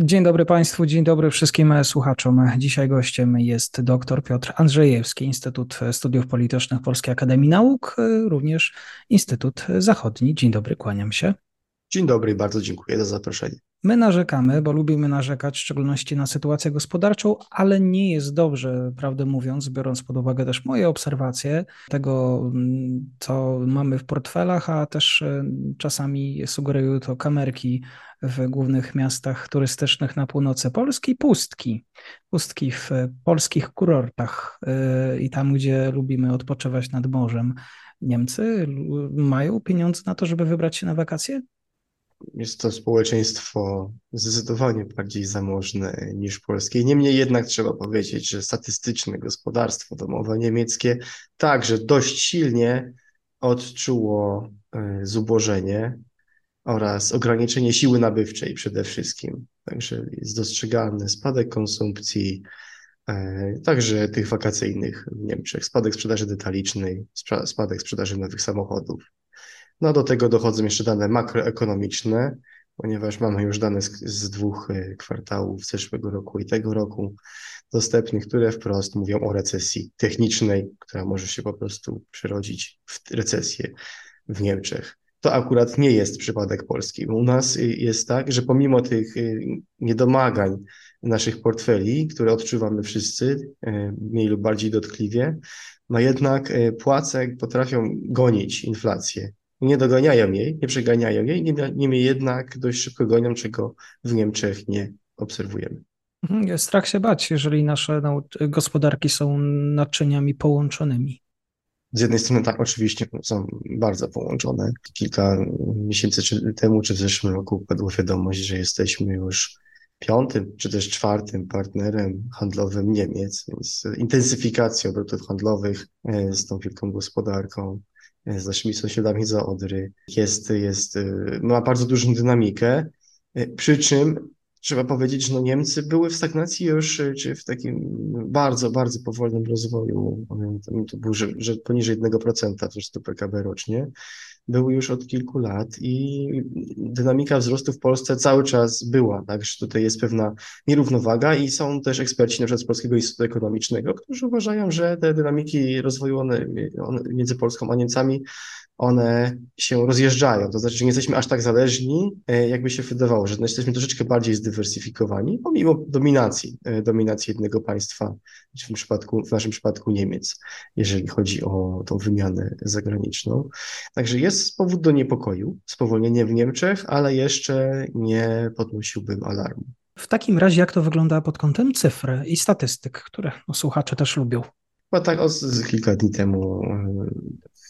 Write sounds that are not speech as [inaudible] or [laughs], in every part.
Dzień dobry Państwu, dzień dobry wszystkim słuchaczom. Dzisiaj gościem jest dr Piotr Andrzejewski, Instytut Studiów Politycznych Polskiej Akademii Nauk, również Instytut Zachodni. Dzień dobry, kłaniam się. Dzień dobry, bardzo dziękuję za zaproszenie. My narzekamy, bo lubimy narzekać, w szczególności na sytuację gospodarczą, ale nie jest dobrze, prawdę mówiąc, biorąc pod uwagę też moje obserwacje tego, co mamy w portfelach, a też e, czasami sugerują to kamerki w głównych miastach turystycznych na północy Polski, pustki. Pustki w polskich kurortach e, i tam, gdzie lubimy odpoczywać nad morzem. Niemcy mają pieniądze na to, żeby wybrać się na wakacje? Jest to społeczeństwo zdecydowanie bardziej zamożne niż polskie. Niemniej jednak trzeba powiedzieć, że statystyczne gospodarstwo domowe niemieckie także dość silnie odczuło e, zubożenie oraz ograniczenie siły nabywczej przede wszystkim. Także jest dostrzegalny spadek konsumpcji, e, także tych wakacyjnych w Niemczech, spadek sprzedaży detalicznej, spadek sprzedaży nowych samochodów. No do tego dochodzą jeszcze dane makroekonomiczne, ponieważ mamy już dane z, z dwóch e, kwartałów zeszłego roku i tego roku dostępnych, które wprost mówią o recesji technicznej, która może się po prostu przerodzić w recesję w Niemczech. To akurat nie jest przypadek Polski. U nas e, jest tak, że pomimo tych e, niedomagań naszych portfeli, które odczuwamy wszyscy, mniej lub bardziej dotkliwie, no jednak płace potrafią gonić inflację nie doganiają jej, nie przeganiają jej, niemniej jednak dość szybko gonią, czego w Niemczech nie obserwujemy. Mhm, jest strach się bać, jeżeli nasze gospodarki są naczyniami połączonymi. Z jednej strony tak, oczywiście są bardzo połączone. Kilka miesięcy temu, czy w zeszłym roku padła wiadomość, że jesteśmy już piątym, czy też czwartym partnerem handlowym Niemiec, więc intensyfikacja obrotów handlowych e, z tą wielką gospodarką z naszymi sąsiadami za Odry. Jest, jest, y, ma bardzo dużą dynamikę, y, przy czym trzeba powiedzieć, no Niemcy były w stagnacji już, y, czy w takim bardzo, bardzo powolnym rozwoju. To był, że, że poniżej 1% wzrostu PKB rocznie był już od kilku lat i dynamika wzrostu w Polsce cały czas była, także tutaj jest pewna nierównowaga i są też eksperci na przykład z Polskiego Instytutu Ekonomicznego, którzy uważają, że te dynamiki rozwoju one, one między Polską a Niemcami one się rozjeżdżają. To znaczy, że nie jesteśmy aż tak zależni, e, jakby się wydawało, że jesteśmy troszeczkę bardziej zdywersyfikowani, pomimo dominacji, e, dominacji jednego państwa, w, tym przypadku, w naszym przypadku Niemiec, jeżeli chodzi o tą wymianę zagraniczną. Także jest powód do niepokoju, spowolnienie w Niemczech, ale jeszcze nie podnosiłbym alarmu. W takim razie, jak to wygląda pod kątem cyfr i statystyk, które no, słuchacze też lubią? Bo tak o, kilka dni temu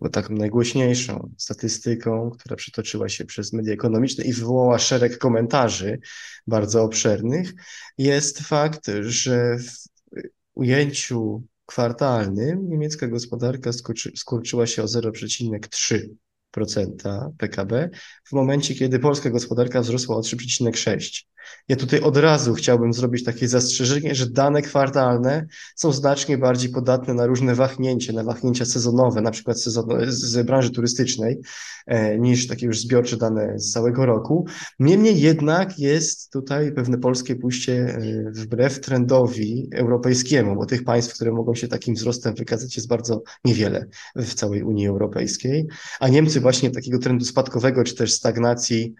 bo taką najgłośniejszą statystyką, która przytoczyła się przez media ekonomiczne i wywołała szereg komentarzy bardzo obszernych, jest fakt, że w ujęciu kwartalnym niemiecka gospodarka skurczyła się o 0,3% PKB, w momencie, kiedy polska gospodarka wzrosła o 3,6%. Ja tutaj od razu chciałbym zrobić takie zastrzeżenie, że dane kwartalne są znacznie bardziej podatne na różne wahnięcia, na wahnięcia sezonowe, na przykład sezon, z branży turystycznej, e, niż takie już zbiorcze dane z całego roku. Niemniej jednak jest tutaj pewne polskie pójście e, wbrew trendowi europejskiemu, bo tych państw, które mogą się takim wzrostem wykazać jest bardzo niewiele w całej Unii Europejskiej, a Niemcy właśnie takiego trendu spadkowego czy też stagnacji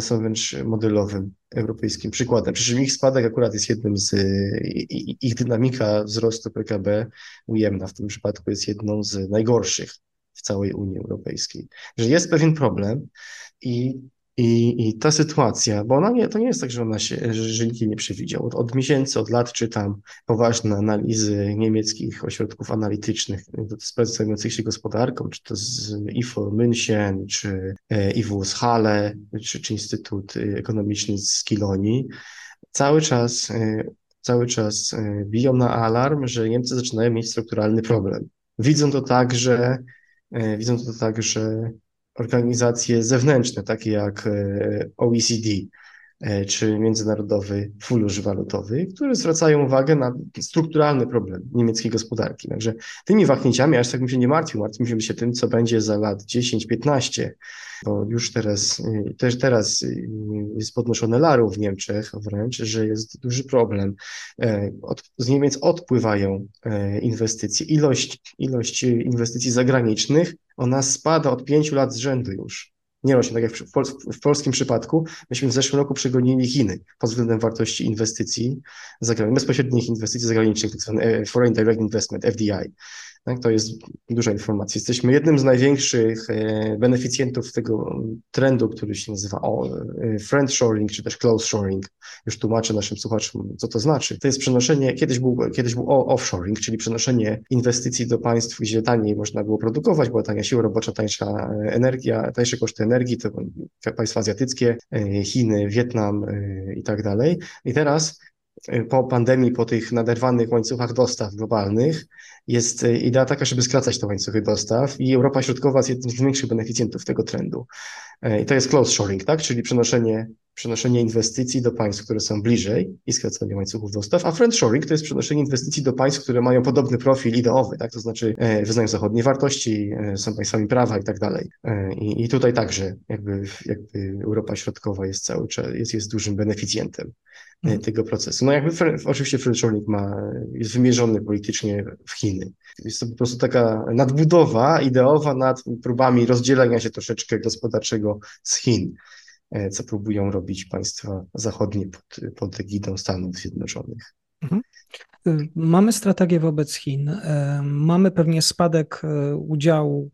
są wręcz modelowym europejskim przykładem. Przy czym ich spadek akurat jest jednym z, ich dynamika wzrostu PKB ujemna w tym przypadku jest jedną z najgorszych w całej Unii Europejskiej. Że jest pewien problem i I, I ta sytuacja, bo ona nie, to nie jest tak, że ona się, że nikt nie przewidział. Od, od miesięcy, od lat czytam poważne analizy niemieckich ośrodków analitycznych zajmujących się gospodarką, czy to z IFO München, czy e, IWUS Halle, czy, czy Instytut Ekonomiczny z Kilonii. Cały czas, cały czas biją na alarm, że Niemcy zaczynają mieć strukturalny problem. Widzą to tak, że widzą to tak, że organizacje zewnętrzne, takie jak e, OECD czy Międzynarodowy Fundusz Walutowy, które zwracają uwagę na strukturalny problem niemieckiej gospodarki. Także tymi wahnięciami aż tak bym się nie martwił. Martwimy się tym, co będzie za lat 10-15 bo już teraz, y, też teraz y, jest podnoszone laru w Niemczech wręcz, że jest duży problem. E, od, z Niemiec odpływają e, inwestycje. Ilość, ilość inwestycji zagranicznych, ona spada od pięciu lat z rzędu już. Nie rośnie, tak jak w, pol w, polskim przypadku, myśmy w zeszłym roku przegonili Chiny pod względem wartości inwestycji zagranicznych, bezpośrednich inwestycji zagranicznych, e, Foreign Direct Investment, FDI. Tak, to jest duża informacja. Jesteśmy jednym z największych e, beneficjentów tego trendu, który się nazywa e, friendshoring, czy też close shoring. Już tłumaczę naszym słuchaczom, co to znaczy. To jest przenoszenie, kiedyś był, kiedyś był offshoring, czyli przenoszenie inwestycji do państw, gdzie taniej można było produkować, była tania siła robocza, tańsza energia, tańsze koszty energii, to państwa azjatyckie, e, Chiny, Wietnam i tak dalej. I teraz po pandemii, po tych naderwanych łańcuchach dostaw globalnych, jest e, idea taka, żeby skracać te łańcuchy dostaw i Europa Środkowa jest jednym z większych beneficjentów tego trendu. E, I to jest close shoring, tak? czyli przenoszenie, przenoszenie inwestycji do państw, które są bliżej i skracanie łańcuchów dostaw, a friend shoring to jest przenoszenie inwestycji do państw, które mają podobny profil ideowy, tak? to znaczy wyznają zachodnie wartości, są państwami prawa i tak dalej. I, i tutaj także jakby, jakby Europa Środkowa jest cały czas, jest, jest dużym beneficjentem. Mhm. tego procesu. No jakby oczywiście friendshoring ma, jest wymierzony politycznie w Chiny. Jest to po prostu taka nadbudowa ideowa nad próbami rozdzielenia się troszeczkę gospodarczego z Chin, e, co próbują robić państwa zachodnie pod, pod egidą Stanów Zjednoczonych. Mhm. Mamy strategię wobec Chin. E, mamy pewnie spadek e, udziału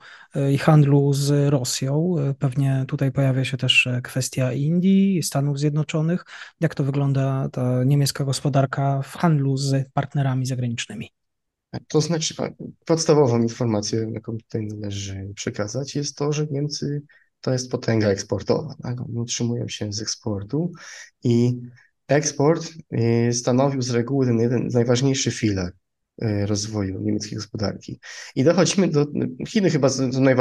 i handlu z Rosją. Pewnie tutaj pojawia się też kwestia Indii, Stanów Zjednoczonych. Jak to wygląda ta niemiecka gospodarka w handlu z partnerami zagranicznymi? To znaczy, podstawową informację, jaką tutaj należy przekazać, jest to, że Niemcy to jest potęga eksportowa. Tak? Oni utrzymują się z eksportu i Eksport y, stanowił z reguły ten jeden z najważniejszych filar y, rozwoju niemieckiej gospodarki. I dochodzimy do Chiny chyba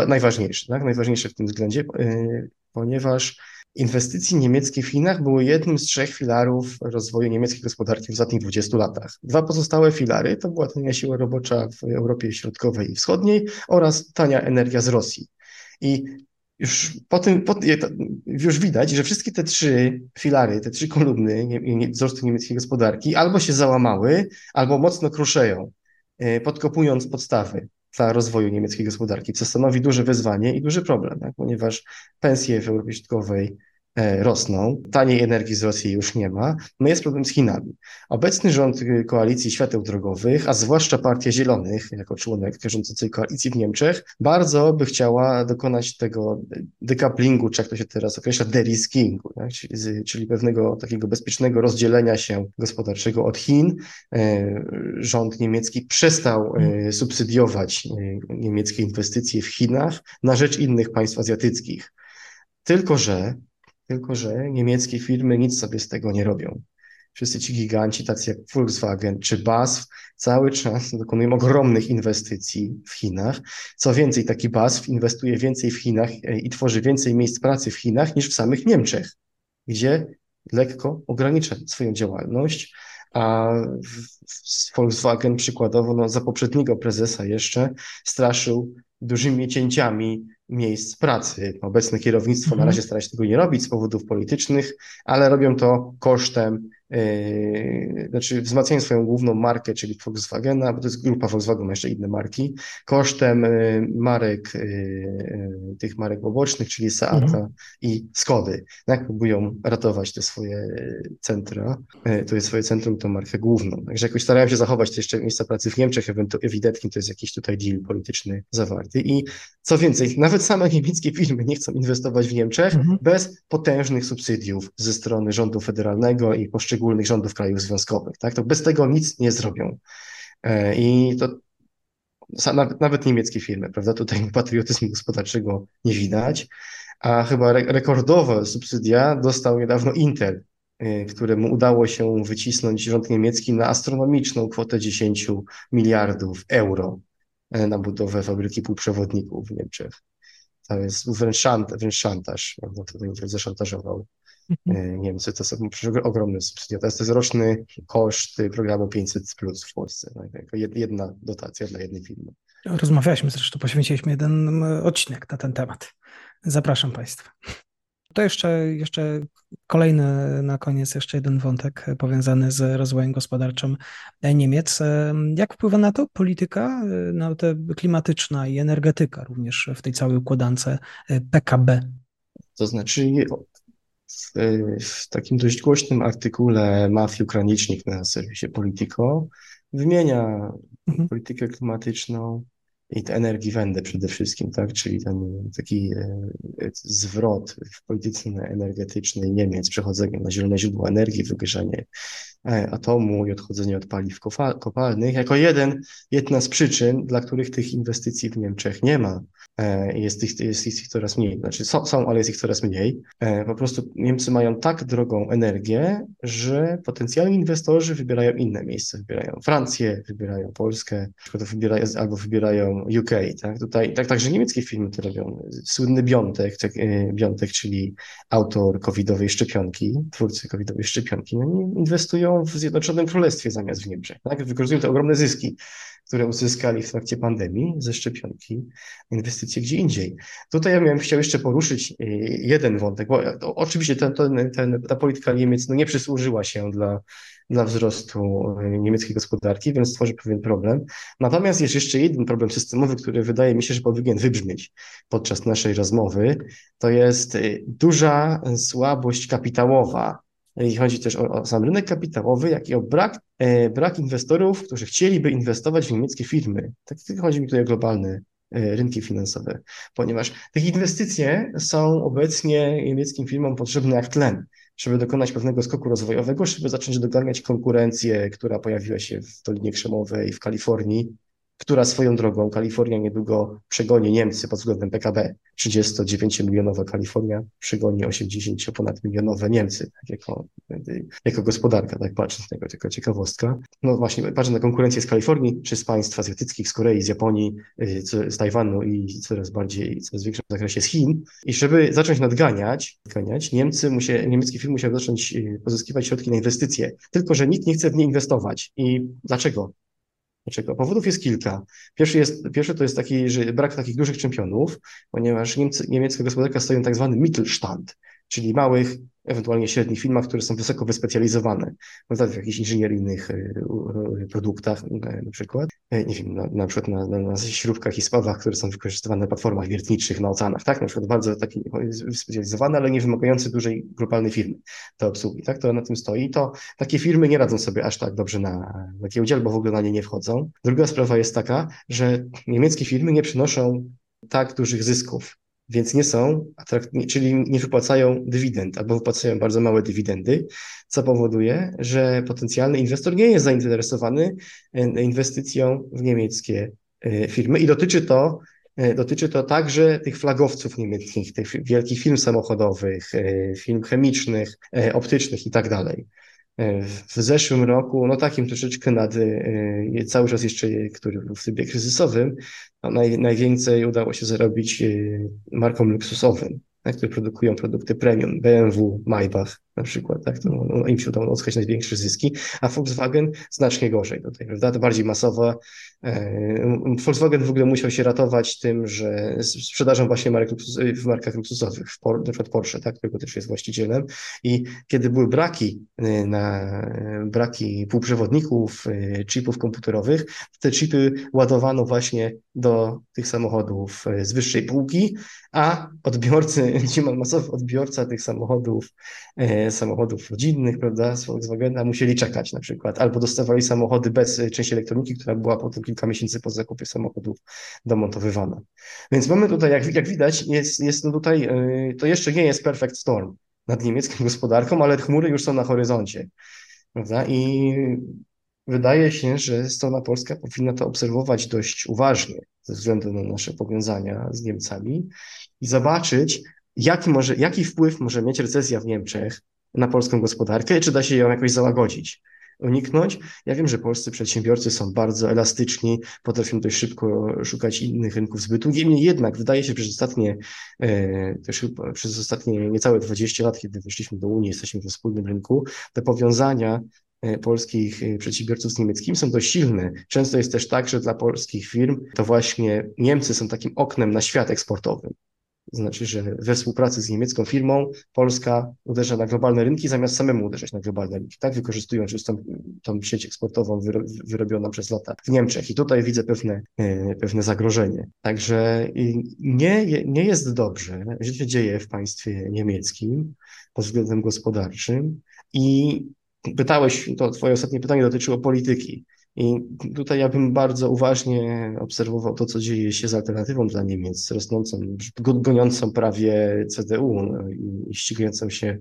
najważniejsze, tak? najważniejsze w tym względzie, y, ponieważ inwestycje niemieckie w Chinach były jednym z trzech filarów rozwoju niemieckiej gospodarki w ostatnich 20 latach. Dwa pozostałe filary to była tania siła robocza w Europie Środkowej i Wschodniej oraz tania energia z Rosji. I już po tym, po, już widać, że wszystkie te trzy filary, te trzy kolumny wzrostu niemieckiej gospodarki albo się załamały, albo mocno kruszeją, e, podkopując podstawy dla rozwoju niemieckiej gospodarki, co stanowi duże wyzwanie i duży problem, tak? ponieważ pensje w Europie Środkowej rosną, taniej energii z Rosji już nie ma, no jest problem z Chinami. Obecny rząd Koalicji Świateł Drogowych, a zwłaszcza Partia Zielonych, jako członek rządzącej koalicji w Niemczech, bardzo by chciała dokonać tego decouplingu, czy jak to się teraz określa, deriskingu, tak? czyli, czyli pewnego takiego bezpiecznego rozdzielenia się gospodarczego od Chin. E, rząd niemiecki przestał e, subsydiować niemieckie inwestycje w Chinach na rzecz innych państw azjatyckich. Tylko, że tylko, że niemieckie firmy nic sobie z tego nie robią. Wszyscy ci giganci, tacy jak Volkswagen czy BASF, cały czas dokonują ogromnych inwestycji w Chinach. Co więcej, taki BASF inwestuje więcej w Chinach e, i tworzy więcej miejsc pracy w Chinach niż w samych Niemczech, gdzie lekko ogranicza swoją działalność, a Volkswagen przykładowo no, za poprzedniego prezesa jeszcze straszył dużymi cięciami miejsc pracy. Obecne kierownictwo na mhm. razie stara się tego nie robić z powodów politycznych, ale robią to kosztem znaczy wzmacniają swoją główną markę, czyli Volkswagena, bo to jest grupa Volkswagen, ma jeszcze inne marki, kosztem yy, marek, yy, tych marek pobocznych, czyli Seata mhm. i Skody. Tak, próbują ratować te swoje centra, to jest swoje centrum, tą markę główną. Także jakoś starają się zachować te jeszcze miejsca pracy w Niemczech, ewidentnie to jest jakiś tutaj deal polityczny zawarty. I co więcej, nawet nawet same niemieckie firmy nie chcą inwestować w Niemczech mhm. bez potężnych subsydiów ze strony rządu federalnego i poszczególnych rządów krajów związkowych. Tak? To bez tego nic nie zrobią. E, I to nawet, niemieckie firmy, prawda? Tutaj [laughs] patriotyzmu gospodarczego nie widać. A chyba rekordowe subsydia dostał niedawno Intel, y, któremu udało się wycisnąć rząd niemiecki na astronomiczną kwotę 10 miliardów euro y, na budowę fabryki półprzewodników w Niemczech. To jest wręcz, szant, wręcz szantaż, prawda? Tutaj Intel zaszantażował Niemcy. To są ogromne subsydia. To jest, roczny koszt programu 500 plus w Polsce. Tak? Jedna dotacja dla jednej firmy. Rozmawialiśmy zresztą, poświęciliśmy jeden odcinek na ten temat. Zapraszam Państwa. To jeszcze, jeszcze kolejny na koniec, jeszcze jeden wątek powiązany z rozwojem gospodarczym Niemiec. Jak wpływa na to polityka na te klimatyczna i energetyka również w tej całej układance PKB? To znaczy w, w takim dość głośnym artykule Matthew Kranicznik na serwisie Politico wymienia mhm. politykę klimatyczną, i te energii wędę przede wszystkim, tak? czyli ten taki e, zwrot w polityce energetycznej Niemiec, przechodzenie na zielone źródła energii, wygaszanie e, atomu i odchodzenie od paliw kopalnych, jako jeden, jedna z przyczyn, dla których tych inwestycji w Niemczech nie ma. E, jest ich, jest ich coraz mniej. Znaczy są, są, ale jest ich coraz mniej. Po prostu Niemcy mają tak drogą energię, że potencjalni inwestorzy wybierają inne miejsca. Wybierają Francję, wybierają Polskę, wybierają, albo wybierają UK, tak? Tutaj, tak, także niemieckie firmy to robią. Słynny Biontek, tak, e, Biontek, czyli autor covidowej szczepionki, twórcy covidowej szczepionki, no oni w Zjednoczonym Królestwie zamiast w Niemczech, tak? Wykorzystują te ogromne zyski, które uzyskali w trakcie pandemii ze szczepionki, inwestycje gdzie indziej. Tutaj ja miałem chciał jeszcze poruszyć e, jeden wątek, bo oczywiście ten, ten, ten, ta polityka Niemiec no nie przysłużyła się dla dla wzrostu e, niemieckiej gospodarki, więc tworzy pewien problem. Natomiast jest jeszcze jeden problem systemowy, który wydaje mi się, że powinien wybrzmieć podczas naszej rozmowy. To jest e, duża słabość kapitałowa. I chodzi też o, o sam rynek kapitałowy, jak i o brak, e, brak inwestorów, którzy chcieliby inwestować w niemieckie firmy. Tak chodzi mi tutaj o globalne e, rynki finansowe, ponieważ tych inwestycje są obecnie niemieckim firmom potrzebne jak tlen żeby dokonać pewnego skoku rozwojowego, żeby zacząć doganiać konkurencję, która pojawiła się w Dolinie Krzemowej w Kalifornii, która swoją drogą, Kalifornia niedługo przegoni Niemcy pod względem PKB. 39-milionowa Kalifornia przegoni 80 ponad milionowe Niemcy, tak jako, jako gospodarka, tak patrząc na tego, jako ciekawostka. No właśnie, patrzę na konkurencję z Kalifornii, czy z państw azjatyckich, z Korei, z Japonii, z Tajwanu i coraz bardziej, coraz większym zakresie z Chin. I żeby zacząć nadganiać, nadganiać Niemcy musie, niemieckie firmy musiały zacząć y, pozyskiwać środki na inwestycje, tylko że nikt nie chce w nie inwestować. I dlaczego? Dlaczego? Powodów jest kilka. Pierwszy, jest, pierwszy to jest taki, że brak takich dużych czempionów, ponieważ Niemcy, niemiecka gospodarka stoi na tak zwany Mittelstand, czyli małych, ewentualnie średnich firmach, które są wysoko wyspecjalizowane, w jakichś inżynieryjnych y, produktach y, na przykład, nie wiem, na, na przykład na, na, na śrubkach i spawach, które są wykorzystywane na platformach wiertniczych, na oceanach, tak, na przykład bardzo taki wyspecjalizowane, ale nie wymagające dużej globalnej firmy do obsługi, tak, to na tym stoi. To takie firmy nie radzą sobie aż tak dobrze na, na giełdzie, albo w ogóle na nie nie wchodzą. Druga sprawa jest taka, że niemieckie firmy nie przynoszą tak dużych zysków więc nie są, czyli nie wypłacają dywidend albo wypłacają bardzo małe dywidendy, co powoduje, że potencjalny inwestor nie jest zainteresowany e, inwestycją w niemieckie e, firmy. I dotyczy to e, Dotyczy to także tych flagowców niemieckich, tych wielkich firm samochodowych, firm chemicznych, optycznych i tak dalej w zeszłym roku, no takim troszeczkę nad, e, cały czas jeszcze, który był w trybie kryzysowym, no naj, najwięcej udało się zarobić e, markom luksusowym które produkują produkty premium, BMW, Maybach na przykład, tak, to no, im się udało uzyskać największe zyski, a Volkswagen znacznie gorzej tutaj, prawda, to bardziej masowa. E, Volkswagen w ogóle musiał się ratować tym, że sprzedażą właśnie marek luksus, w markach luksusowych, w na przykład Porsche, tak, którego też jest właścicielem i kiedy były braki e, na braki półprzewodników, e, chipów komputerowych, te chipy ładowano właśnie do tych samochodów z wyższej półki, a odbiorcy, [laughs] masowy odbiorca tych samochodów e, samochodów rodzinnych, prawda, z Volkswagena, musieli czekać na przykład, albo dostawali samochody bez e, części elektroniki, która była potem kilka miesięcy po zakupie samochodów domontowywana. Więc mamy tutaj, jak, jak widać, jest, jest no tutaj, e, to jeszcze nie jest perfect storm nad niemiecką gospodarką, ale chmury już są na horyzoncie, prawda, i wydaje się, że strona polska powinna to obserwować dość uważnie ze względu na nasze powiązania z Niemcami i zobaczyć, jaki, może, jaki wpływ może mieć recesja w Niemczech na polską gospodarkę, czy da się ją jakoś załagodzić, uniknąć. Ja wiem, że polscy przedsiębiorcy są bardzo elastyczni, potrafią dość szybko szukać innych rynków zbytu. Niemniej jednak wydaje się, że przez ostatnie, e, też przez ostatnie niecałe 20 lat, kiedy weszliśmy do Unii, jesteśmy we wspólnym rynku, te powiązania e, polskich e, przedsiębiorców z niemieckimi są dość silne. Często jest też tak, że dla polskich firm to właśnie Niemcy są takim oknem na świat eksportowy. Znaczy, że we współpracy z niemiecką firmą Polska uderza na globalne rynki, zamiast samemu uderzać na globalne rynki, tak? Wykorzystując już tą, tą sieć eksportową wyro, wyrobioną przez lata w Niemczech. I tutaj widzę pewne, e, pewne zagrożenie. Także nie, nie jest dobrze, że się dzieje w państwie niemieckim pod względem gospodarczym i pytałeś, to twoje ostatnie pytanie dotyczyło polityki. I tutaj ja bym bardzo uważnie obserwował to, co dzieje się z alternatywą dla Niemiec, rosnącą, goniącą prawie CDU no, i ścigającą się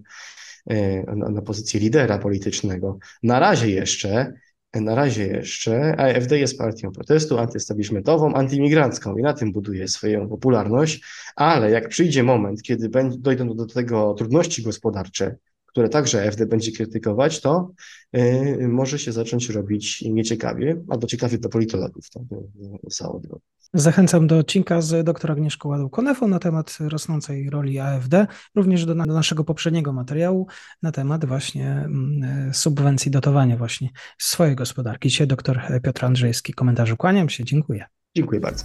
e, na, na pozycję lidera politycznego. Na razie jeszcze, na razie jeszcze AfD jest partią protestu antyestablishmentową, antyimigrancką i na tym buduje swoją popularność, ale jak przyjdzie moment, kiedy dojdą do tego trudności gospodarcze, które także AfD będzie krytykować, to y, może się zacząć robić nieciekawie, albo ciekawie dla politologów. To Zachęcam do odcinka z dr Agnieszką Ładą-Konefą na temat rosnącej roli AfD, również do, do, naszego poprzedniego materiału na temat właśnie mm, subwencji, dotowania właśnie swojej gospodarki. Dzisiaj dr Piotr Andrzejski komentarzu. Kłaniam się, dziękuję. Dziękuję bardzo.